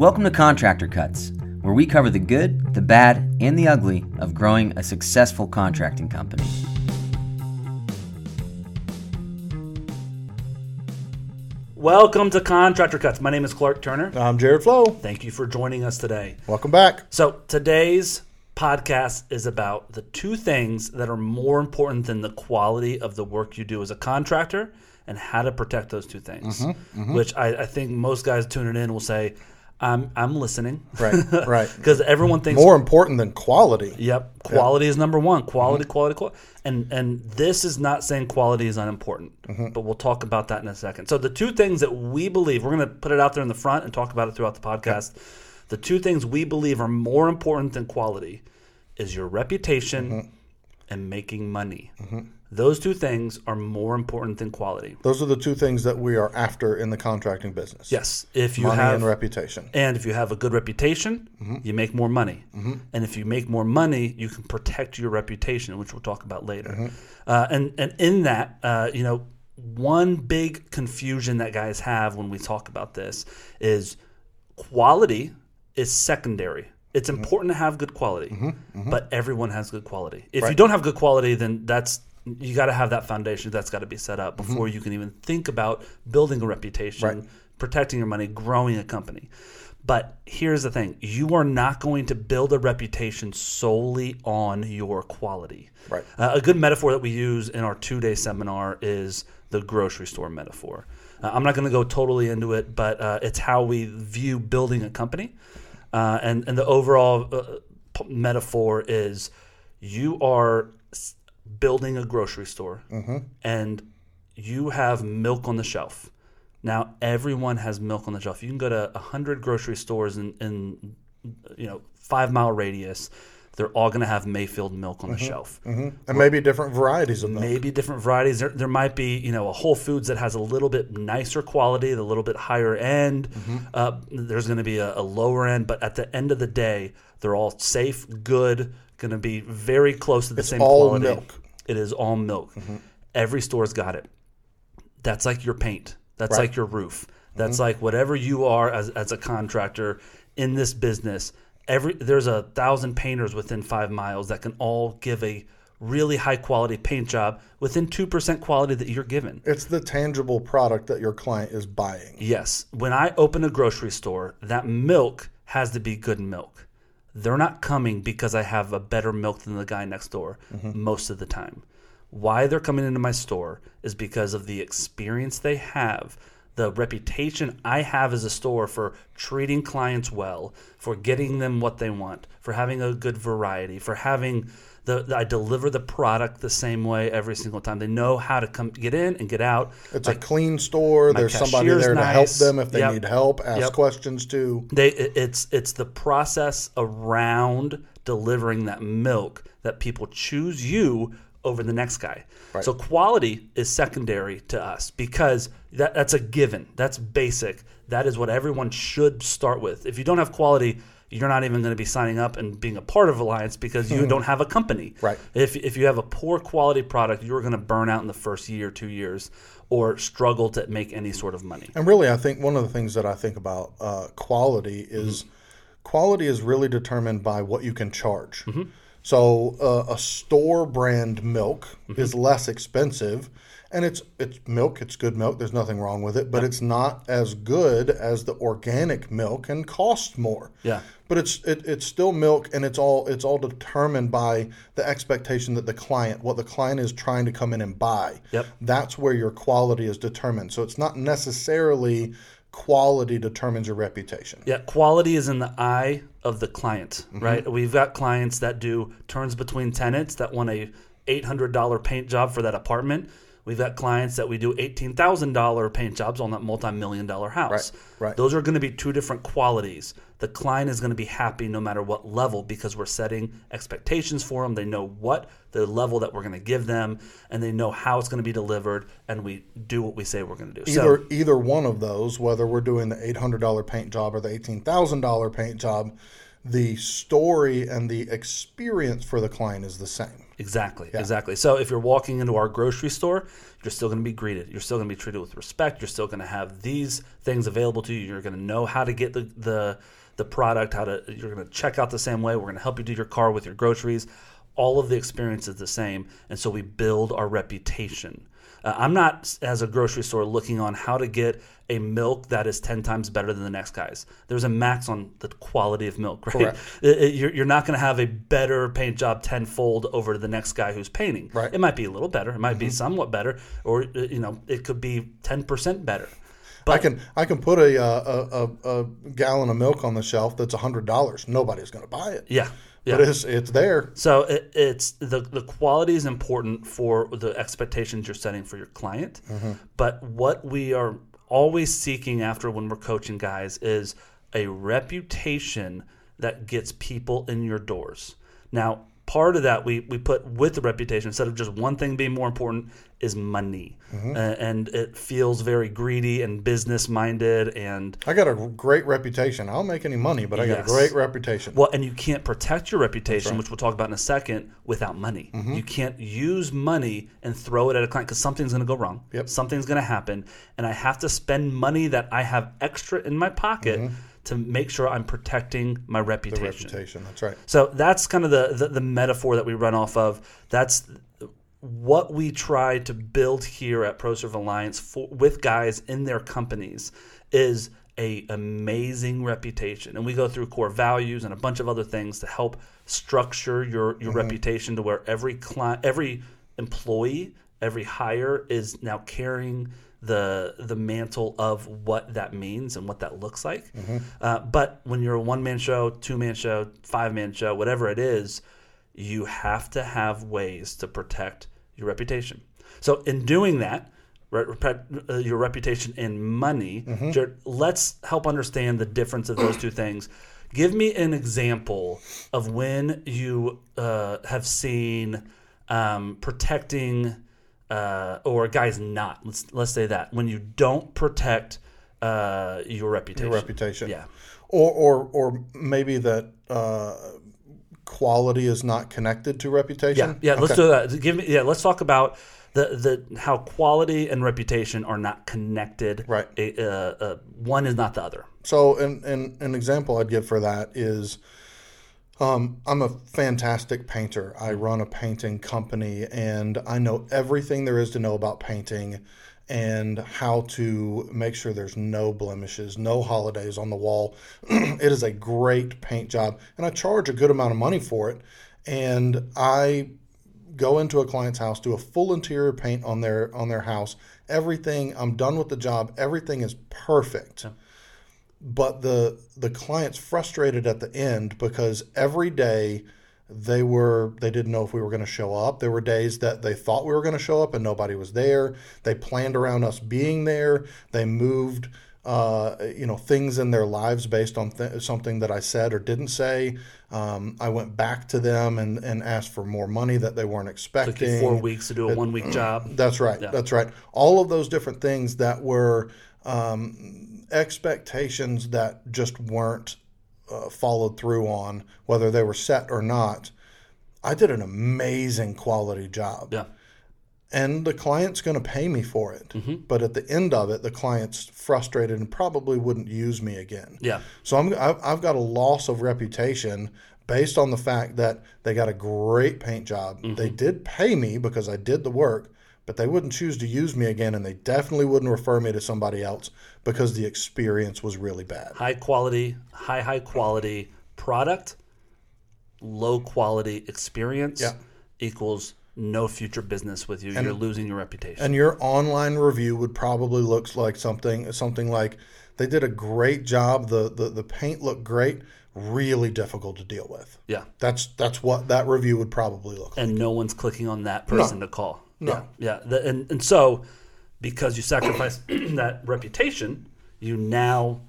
Welcome to Contractor Cuts, where we cover the good, the bad, and the ugly of growing a successful contracting company. Welcome to Contractor Cuts. My name is Clark Turner. I'm Jared Flo. Thank you for joining us today. Welcome back. So, today's podcast is about the two things that are more important than the quality of the work you do as a contractor and how to protect those two things. Mm-hmm, Which I, I think most guys tuning in will say, I'm, I'm listening. Right, right. Because everyone thinks More important than quality. Yep, quality is number one. Quality, mm-hmm. quality, quality. And and this is not saying quality is unimportant, mm-hmm. but we'll talk about that in a second. So the two things that we believe we're going to put it out there in the front and talk about it throughout the podcast. The two things we believe are more important than quality is your reputation mm-hmm. and making money. Those two things are more important than quality. Those are the two things that we are after in the contracting business. Yes, if you Money have and reputation. And if you have a good reputation, mm-hmm. you make more money. Mm-hmm. And if you make more money, you can protect your reputation, which we'll talk about later. Mm-hmm. Uh, and and in that, uh, you know, one big confusion that guys have when we talk about this is quality is secondary. It's important to have good quality, but everyone has good quality. If you don't have good quality, then that's you got to have that foundation that's got to be set up before you can even think about building a reputation, Right. protecting your money, growing a company. But here's the thing you are not going to build a reputation solely on your quality. Right. Uh, a good metaphor that we use in our two day seminar is the grocery store metaphor. Uh, I'm not going to go totally into it, but uh, it's how we view building a company. Uh, and, and the overall uh, p- metaphor is you are building a grocery store mm-hmm. and you have milk on the shelf. Now everyone has milk on the shelf. You can go to hundred grocery stores in, in you know five mile radius. They're all going to have Mayfield milk on the mm-hmm. shelf. Mm-hmm. And maybe different varieties of milk. Maybe different varieties. There, there might be you know a Whole Foods that has a little bit nicer quality, a little bit higher end. Uh, there's going to be a, a lower end, but at the end of the day, they're all safe, good, going to be very close to the same all quality. milk. It is all milk. Mm-hmm. Every store's got it. That's like your paint. That's like your roof. That's mm-hmm. like whatever you are as, as a contractor in this business. Every there's a thousand painters within five miles that can all give a really high quality paint job within two percent quality that you're given. It's the tangible product that your client is buying. Yes. When I open a grocery store, that milk has to be good milk. They're not coming because I have a better milk than the guy next door mm-hmm. most of the time. Why they're coming into my store is because of the experience they have, the reputation I have as a store for treating clients well, for getting them what they want, for having a good variety, for having the, the- I deliver the product the same way every single time. They know how to come get in and get out. It's a clean store. There's somebody there to help them if they Yep. need help, ask Yep. questions to. They it's it's the process around delivering that milk that people choose you over the next guy. So quality is secondary to us because that, that's a given. That's basic. That is what everyone should start with. If you don't have quality, you're not even going to be signing up and being a part of Alliance because you don't have a company. Right. If, if you have a poor quality product, you're going to burn out in the first year, two years, or struggle to make any sort of money. And really, I think one of the things that I think about uh, quality is quality is really determined by what you can charge. So uh, a store brand milk is less expensive, and it's it's milk. It's good milk. There's nothing wrong with it, but it's not as good as the organic milk and costs more. Yeah. But it's it, it's still milk, and it's all it's all determined by the expectation that the client, what the client is trying to come in and buy. Yep. That's where your quality is determined. So it's not necessarily quality determines your reputation. Yeah, quality is in the eye of the client, mm-hmm. right? We've got clients that do turns between tenants that want a eight hundred dollar paint job for that apartment. We've got clients that we do eighteen thousand dollar paint jobs on that multi million dollar house. Right, right. Those are going to be two different qualities. The client is going to be happy no matter what level because we're setting expectations for them. They know what the level that we're going to give them, and they know how it's going to be delivered, and we do what we say we're going to do. Either either one of those, whether we're doing the eight hundred dollar paint job or the eighteen thousand dollar paint job, the story and the experience for the client is the same. Exactly, exactly. So if you're walking into our grocery store, you're still going to be greeted. You're still going to be treated with respect. You're still going to have these things available to you. You're going to know how to get the the the product, how to you're going to check out the same way. We're going to help you do your car with your groceries. All of the experience is the same, and so we build our reputation. Uh, I'm not, as a grocery store, looking on how to get a milk that is 10 times better than the next guy's. There's a max on the quality of milk, right? Correct. It- it- you're, you're not going to have a better paint job tenfold over the next guy who's painting. Right. It might be a little better. It might be somewhat better, or, uh, you know, it could be 10% better. I can I can put a, uh, a, a, a gallon of milk on the shelf that's hundred dollars. Nobody's going to buy it, Yeah. Yeah. but it's it's there. So it, it's the the quality is important for the expectations you're setting for your client, mm-hmm. but what we are always seeking after when we're coaching guys is a reputation that gets people in your doors. Now, part of that we we put with the reputation instead of just one thing being more important is money, Mm-hmm. Uh, and it feels very greedy and business minded and I got a great reputation. I don't make any money, but I got a great reputation. Well, and you can't protect your reputation, which we'll talk about in a second, without money. Mm-hmm. You can't use money and throw it at a client because something's going to go wrong. Yep. Something's going to happen, and I have to spend money that I have extra in my pocket to make sure I'm protecting my reputation. The reputation. That's right. So that's kind of the, the the metaphor that we run off of. That's what we try to build here at ProServe Alliance for, with guys in their companies is a amazing reputation, and we go through core values and a bunch of other things to help structure your your mm-hmm. reputation to where every client, every employee, every hire is now carrying the the mantle of what that means and what that looks like. Uh, but when you're a one man show, two man show, five man show, whatever it is, you have to have ways to protect your reputation. So in doing that, uh, your reputation and money, Jared, let's help understand the difference of those two things. Give me an example of when you uh, have seen um, protecting uh, or guys not. Let's let's say that when you don't protect uh, your reputation. your reputation. Yeah. Or or or maybe that uh, quality is not connected to Yeah, reputation. yeah. Let's Okay. do that. Give me. Yeah, let's talk about the the how quality and reputation are not connected. Right. A- uh, uh, one is not the other. So, an, an, an example I'd give for that is um, I'm a fantastic painter. I run a painting company and I know everything there is to know about painting and how to make sure there's no blemishes, no holidays on the wall. it is a great paint job and I charge a good amount of money for it. And I go into a client's house, do a full interior paint on their on their house. Everything, I'm done with the job. Everything is perfect. But the the client's frustrated at the end because every day they were they didn't know if we were going to show up. There were days that they thought we were going to show up and nobody was there. They planned around us being there. They moved uh, you know things in their lives based on th- something that I said or didn't say. Um, I went back to them and, and asked for more money that they weren't expecting. four weeks to do a one week job. That's right. That's right. All of those different things that were um, expectations that just weren't uh, followed through on, whether they were set or not. I did an amazing quality job. Yeah. And the client's going to pay me for it. Mm-hmm. But at the end of it, the client's frustrated and probably wouldn't use me again. Yeah. So I'm, I've I've got a loss of reputation based on the fact that they got a great paint job. Mm-hmm. They did pay me because I did the work, but they wouldn't choose to use me again, and they definitely wouldn't refer me to somebody else because the experience was really bad. High quality, high high quality product, low quality experience Yeah. equals no future business with you. You're losing your reputation. And your online review would probably look like something something like they did a great job. The the, the paint looked great. Really difficult to deal with. yeah. That's that's what that review would probably look like. and no one's clicking on that person to call. Yeah, yeah. The, and and so because you sacrifice that reputation, you now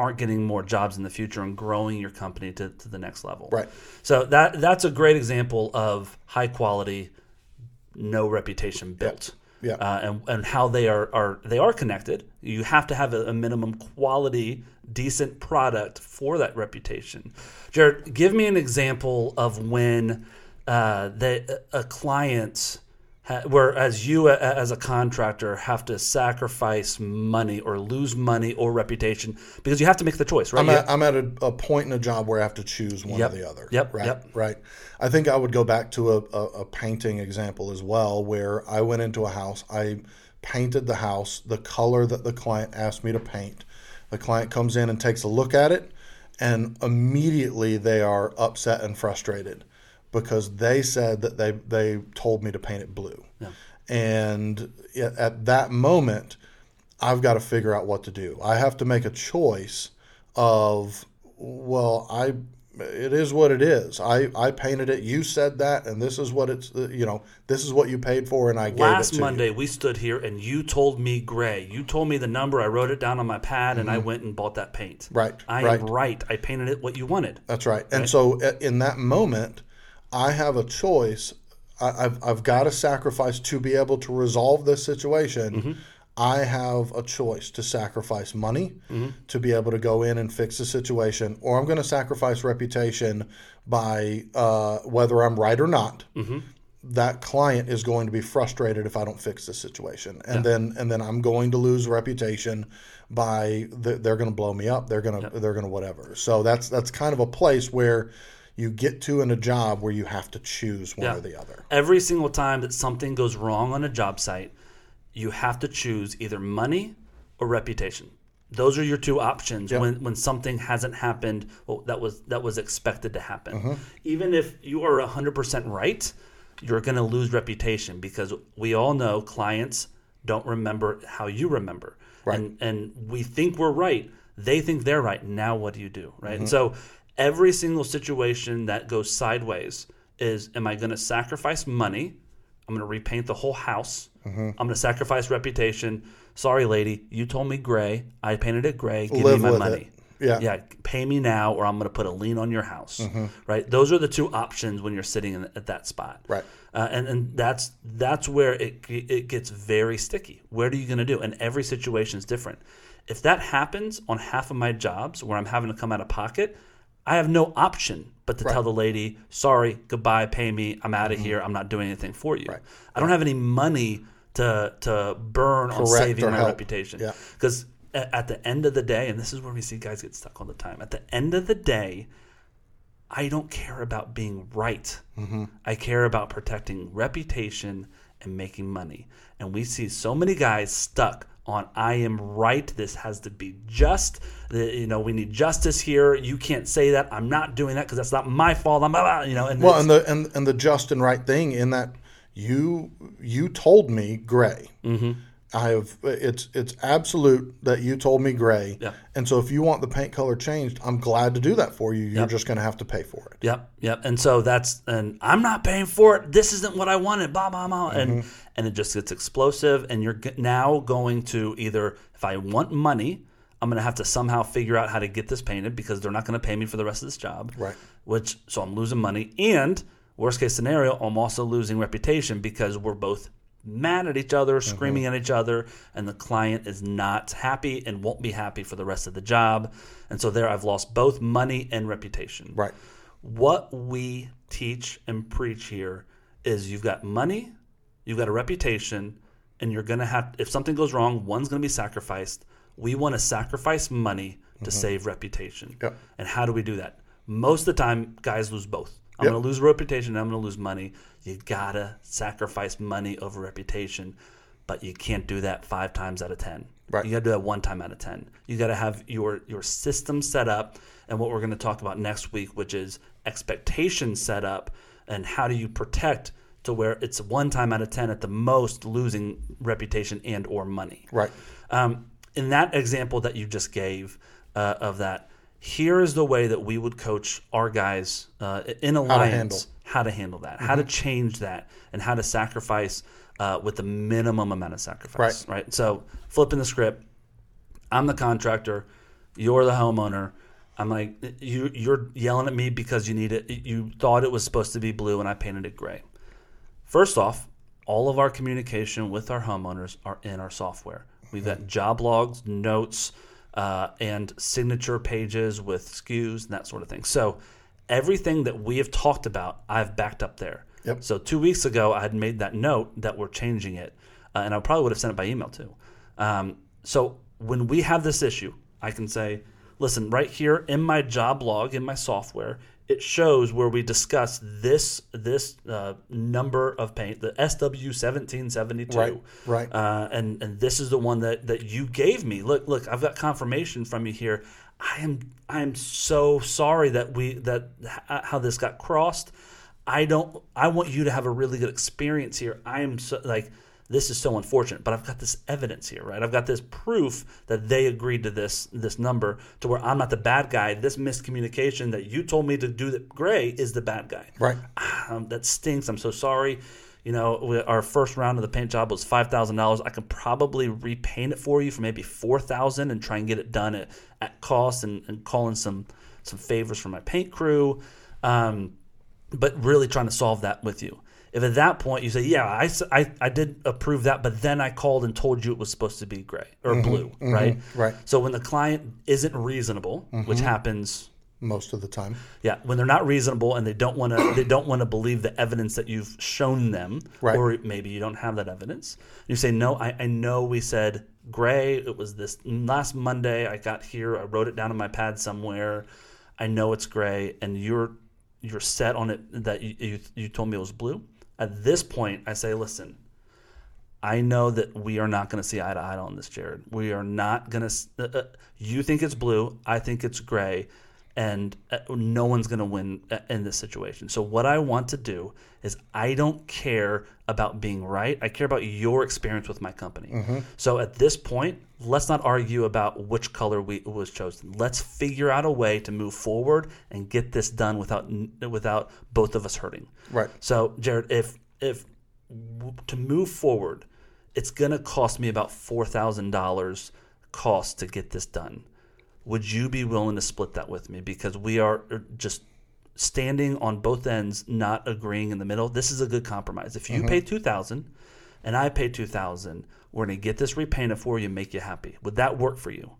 aren't getting more jobs in the future and growing your company to, to the next level. Right. So that that's a great example of high quality, no reputation built. Yeah. uh, and and how they are are they are connected. You have to have a, a minimum quality, decent product for that reputation. Jared, give me an example of when uh, that a client. Uh, ha- Whereas you, uh, uh, as a contractor, have to sacrifice money or lose money or reputation because you have to make the choice, right? I'm at, I'm at a, a point in a job where I have to choose one Yep. or the other. Yep, Right. yep. Right. I think I would go back to a, a, a painting example as well, where I went into a house, I painted the house the color that the client asked me to paint. The client comes in and takes a look at it, and immediately they are upset and frustrated because they said that they they told me to paint it blue. And at- at that moment, I've got to figure out what to do. I have to make a choice of, well, I, it is what it is. I, I painted it. You said that, and this is what it's, uh, you know, this is what you paid for, and I gave it Last to you. Monday, we stood here and you told me gray. You told me the number. I wrote it down on my pad and I went and bought that paint. Mm-hmm. Right, I right. am right. I painted it what you wanted. That's right. And so in that moment, I have a choice. I, I've, I've got to sacrifice to be able to resolve this situation. Mm-hmm. I have a choice to sacrifice money to be able to go in and fix the situation, or I'm going to sacrifice reputation by uh, whether I'm right or not. Mm-hmm. That client is going to be frustrated if I don't fix the situation, and then and then I'm going to lose reputation by the, they're going to blow me up. They're going to they're going to whatever. So that's that's kind of a place where you get to in a job where you have to choose one Yeah. or the other. Every single time that something goes wrong on a job site, you have to choose either money or reputation. Those are your two options when, when something hasn't happened well, that was that was expected to happen. Mm-hmm. Even if you are 100% right, you're going to lose reputation because we all know clients don't remember how you remember. Right. And and we think we're right. They think they're right. Now what do you do? Right. Mm-hmm. And so every single situation that goes sideways is am I going to sacrifice money? I'm going to repaint the whole house. Mm-hmm. I'm going to sacrifice reputation. Sorry, lady, you told me gray. I painted it gray. Give Live me my money. it. Yeah. Mm-hmm. Yeah, pay me now, or I'm going to put a lien on your house. Right. Those are the two options when you're sitting in, at that spot. Right. Uh, and and that's that's where it it gets very sticky. What are you going to do? And every situation is different. If that happens on half of my jobs where I'm having to come out of pocket, I have no option but to tell the lady, "Sorry, goodbye, pay me. I'm out of here. I'm not doing anything for you. Mm-hmm. Right. I don't have any money to to burn on Correct saving my help. reputation. Yeah. Because at the end of the day, and this is where we see guys get stuck all the time. At the end of the day, I don't care about being right. Mm-hmm. I care about protecting reputation and making money. And we see so many guys stuck on I am right. This has to be just. The- You know, we need justice here. You can't say that. I'm not doing that because that's not my fault. I'm, blah, blah, you know, and Well, and the and, and the just and right thing in that you you told me gray. Mm-hmm. I have it's it's absolute that you told me gray. Yeah. And so if you want the paint color changed, I'm glad to do that for you. You're just going to have to pay for it. Yep, yep. And so that's and I'm not paying for it. This isn't what I wanted. Blah blah blah. And and it just gets explosive. And you're now going to either if I want money, I'm going to have to somehow figure out how to get this painted because they're not going to pay me for the rest of this job. Right. Which so I'm losing money. And worst case scenario, I'm also losing reputation because we're both mad at each other, mm-hmm. screaming at each other, and the client is not happy and won't be happy for the rest of the job. And so there I've lost both money and reputation Right. what we teach and preach here is you've got money, you've got a reputation, and you're going to have, if something goes wrong, one's going to be sacrificed. We want to sacrifice money to mm-hmm. save reputation. Yep. And how do we do that? Most of the time, guys lose both. I'm Yep. going to lose reputation, and I'm going to lose money. You got to sacrifice money over reputation, but you can't do that five times out of 10. Right. You got to do that one time out of 10. You got to have your your system set up and what we're going to talk about next week which is expectations set up and how do you protect to where it's one time out of 10 at the most losing reputation and or money. Right. Um, in that example that you just gave uh, of that, here is the way that we would coach our guys uh, in alliance handle. how to handle that, how to change that, and how to sacrifice uh, with the minimum amount of sacrifice. Right. Right. So flipping the script, I'm the contractor, you're the homeowner. I'm like you. You're yelling at me because you need it. You thought it was supposed to be blue, and I painted it gray. First off, all of our communication with our homeowners are in our software. We've got job logs, notes, uh, and signature pages with SKUs and that sort of thing. So everything that we have talked about, I've backed up there. Yep. So two weeks ago, I had made that note that we're changing it, uh, and I probably would have sent it by email too. Um, so when we have this issue, I can say, listen, right here in my job log in my software, it shows where we discuss this this uh, number of paint, the SW seventeen seventy two, Right, right. uh, and and this is the one that that you gave me. Look, look, I've got confirmation from you here. I am I am so sorry that we that how this got crossed. I don't. I want you to have a really good experience here. I am so like this is so unfortunate, but I've got this evidence here, right? I've got this proof that they agreed to this this number to where I'm not the bad guy. This miscommunication that you told me to do that gray is the bad guy. Right. Um, that stinks. I'm so sorry. You know, our first round of the paint job was five thousand dollars. I could probably repaint it for you for maybe four thousand and try and get it done at, at cost and, and call in some some favors from my paint crew. Um, but really trying to solve that with you. If at that point you say, yeah, I, I, I, did approve that, but then I called and told you it was supposed to be gray or mm-hmm. blue, mm-hmm. right? right. So when the client isn't reasonable, which mm-hmm. happens Most of the time. yeah, when they're not reasonable and they don't want to, they don't want to believe the evidence that you've shown them, Right. or maybe you don't have that evidence. You say, no, I, I know we said gray. It was this last Monday. I got here. I wrote it down on my pad somewhere. I know it's gray, and you're you're set on it that you, you, you told me it was blue. At this point, I say, listen, I know that we are not going to see eye to eye on this, Jared. We are not going to. Uh, uh, you think it's blue. I think it's gray, and uh, no one's going to win uh, in this situation. So what I want to do is I don't care about being right. I care about your experience with my company. So at this point, let's not argue about which color we was chosen. Let's figure out a way to move forward and get this done without without both of us hurting. Right. So, Jared, if if to move forward, it's going to cost me about four thousand dollars cost to get this done. Would you be willing to split that with me? Because we are uh, just standing on both ends, not agreeing in the middle. This is a good compromise. If you pay two thousand, and I pay two thousand, we're going to get this repainted for you, and make you happy. Would that work for you?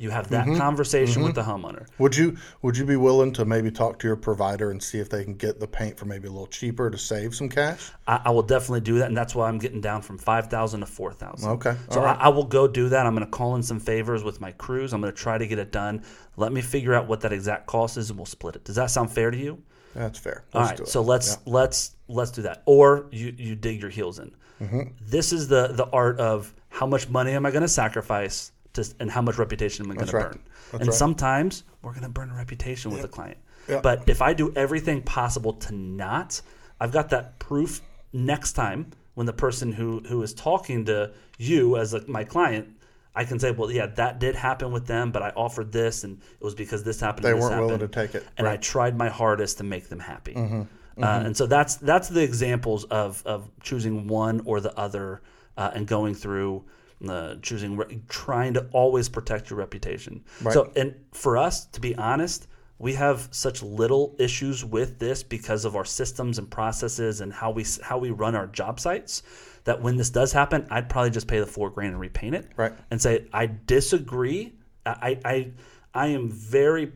You have that conversation with the homeowner. Would you would you be willing to maybe talk to your provider and see if they can get the paint for maybe a little cheaper to save some cash? I, I will definitely do that, and that's why I'm getting down from five thousand to four thousand. Okay, So all right. I, I will go do that. I'm going to call in some favors with my crews. I'm going to try to get it done. Let me figure out what that exact cost is, and we'll split it. Does that sound fair to you? That's fair. All Let's right, do it. so let's let's let's do that. Or you you dig your heels in. Mm-hmm. This is the the art of how much money am I going to sacrifice to, and how much reputation am I going to burn. That's and right. sometimes we're going to burn a reputation with a client. But if I do everything possible to not, I've got that proof next time when the person who who is talking to you as a, my client. I can say, well, yeah, that did happen with them, but I offered this, and it was because this happened. They and this weren't willing to take it. and I tried my hardest to make them happy. Mm-hmm. Uh, and so that's that's the examples of of choosing one or the other uh, and going through uh, choosing re- trying to always protect your reputation. Right. So and for us to be honest, we have such little issues with this because of our systems and processes and how we how we run our job sites. That when this does happen, I'd probably just pay the four grand and repaint it Right. and say I disagree. I I I am very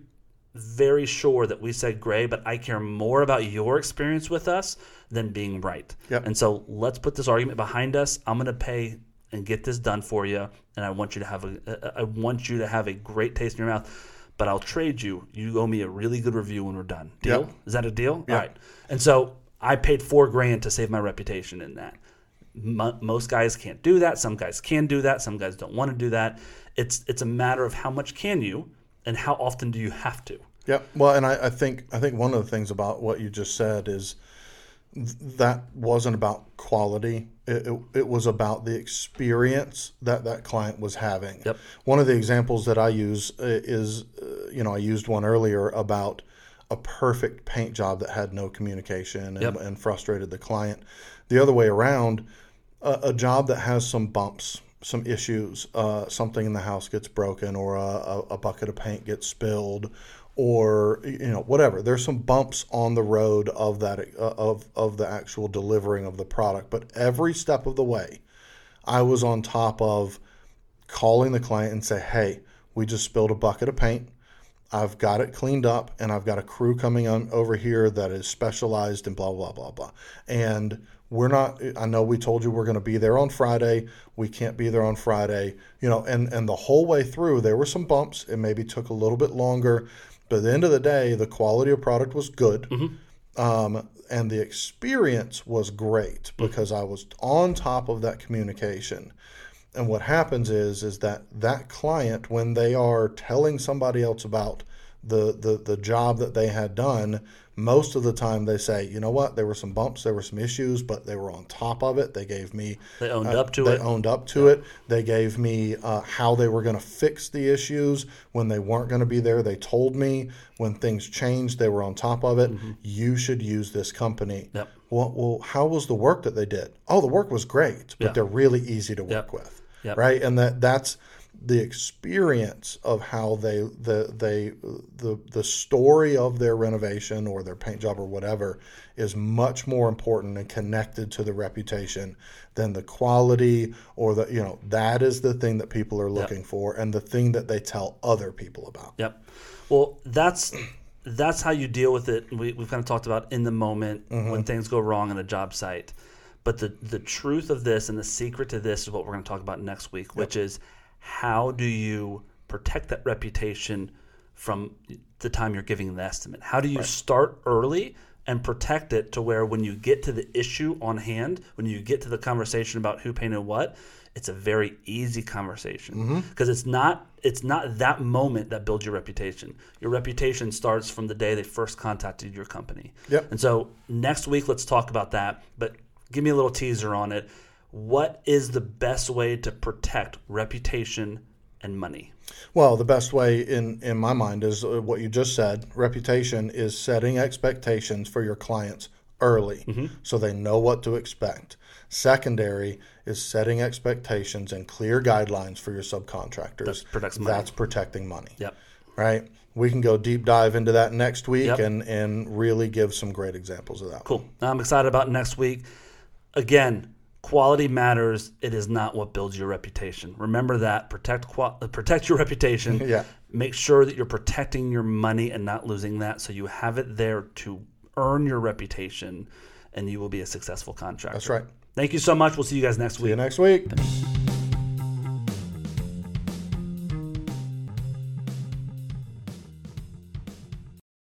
very sure that we said gray, but I care more about your experience with us than being right. Yep. And so let's put this argument behind us. I'm going to pay and get this done for you, and I want you to have a I want you to have a great taste in your mouth. But I'll trade you. You owe me a really good review when we're done. Deal? Yep. Is that a deal? All right. And so I paid four grand to save my reputation in that. Mo- most guys can't do that. Some guys can do that. Some guys don't want to do that. It's it's a matter of how much can you and how often do you have to. Yeah. Well, and I, I think I think one of the things about what you just said is th- that wasn't about quality. It, it, it was about the experience that that client was having. Yep. One of the examples that I use uh, is, uh, you know, I used one earlier about a perfect paint job that had no communication and, Yep. and frustrated the client. The other way around, a, a job that has some bumps some issues, uh, something in the house gets broken, or a, a, a bucket of paint gets spilled, or you know whatever. There's some bumps on the road of that uh, of of the actual delivering of the product, but every step of the way, I was on top of calling the client and say, "Hey, we just spilled a bucket of paint." I've got it cleaned up and I've got a crew coming on over here that is specialized in blah blah blah blah. And we're not I know we told you we're going to be there on Friday. We can't be there on Friday. You know, and and the whole way through there were some bumps. It maybe took a little bit longer, but at the end of the day, the quality of product was good. Mm-hmm. Um, and the experience was great because I was on top of that communication and what happens is is that that client when they are telling somebody else about the, the the job that they had done most of the time they say you know what there were some bumps there were some issues but they were on top of it they gave me They owned uh, up to they it. They owned up to it they gave me uh, how they were going to fix the issues when they weren't going to be there they told me when things changed they were on top of it you should use this company Yep. well, well how was the work that they did oh the work was great but Yeah. they're really easy to work Yep. with Yep. right and that that's the experience of how they the they the the story of their renovation or their paint job or whatever is much more important and connected to the reputation than the quality or the you know that is the thing that people are looking for and the thing that they tell other people about Yep. Well, that's that's how you deal with it. We, we've kind of talked about in the moment mm-hmm. when things go wrong on a job site. But the the truth of this and the secret to this is what we're going to talk about next week, which is how do you protect that reputation from the time you're giving the estimate? How do you start early and protect it to where when you get to the issue on hand, when you get to the conversation about who painted what, it's a very easy conversation mm-hmm. because it's not it's not that moment that builds your reputation. Your reputation starts from the day they first contacted your company. Yep. And so next week let's talk about that, but give me a little teaser on it. What is the best way to protect reputation and money? Well, the best way in in my mind is uh, what you just said. Reputation is setting expectations for your clients early so they know what to expect. Secondary is setting expectations and clear guidelines for your subcontractors. That protects money. That's protecting money. Yep. Right? We can go deep dive into that next week Yep. and and really give some great examples of that. Cool. I'm excited about next week. Again, quality matters. It is not what builds your reputation. Remember that. Protect qual- uh, protect your reputation. Yeah. Make sure that you're protecting your money and not losing that, so you have it there to earn your reputation, and you will be a successful contractor. That's right. Thank you so much. We'll see you guys next See week. you next week.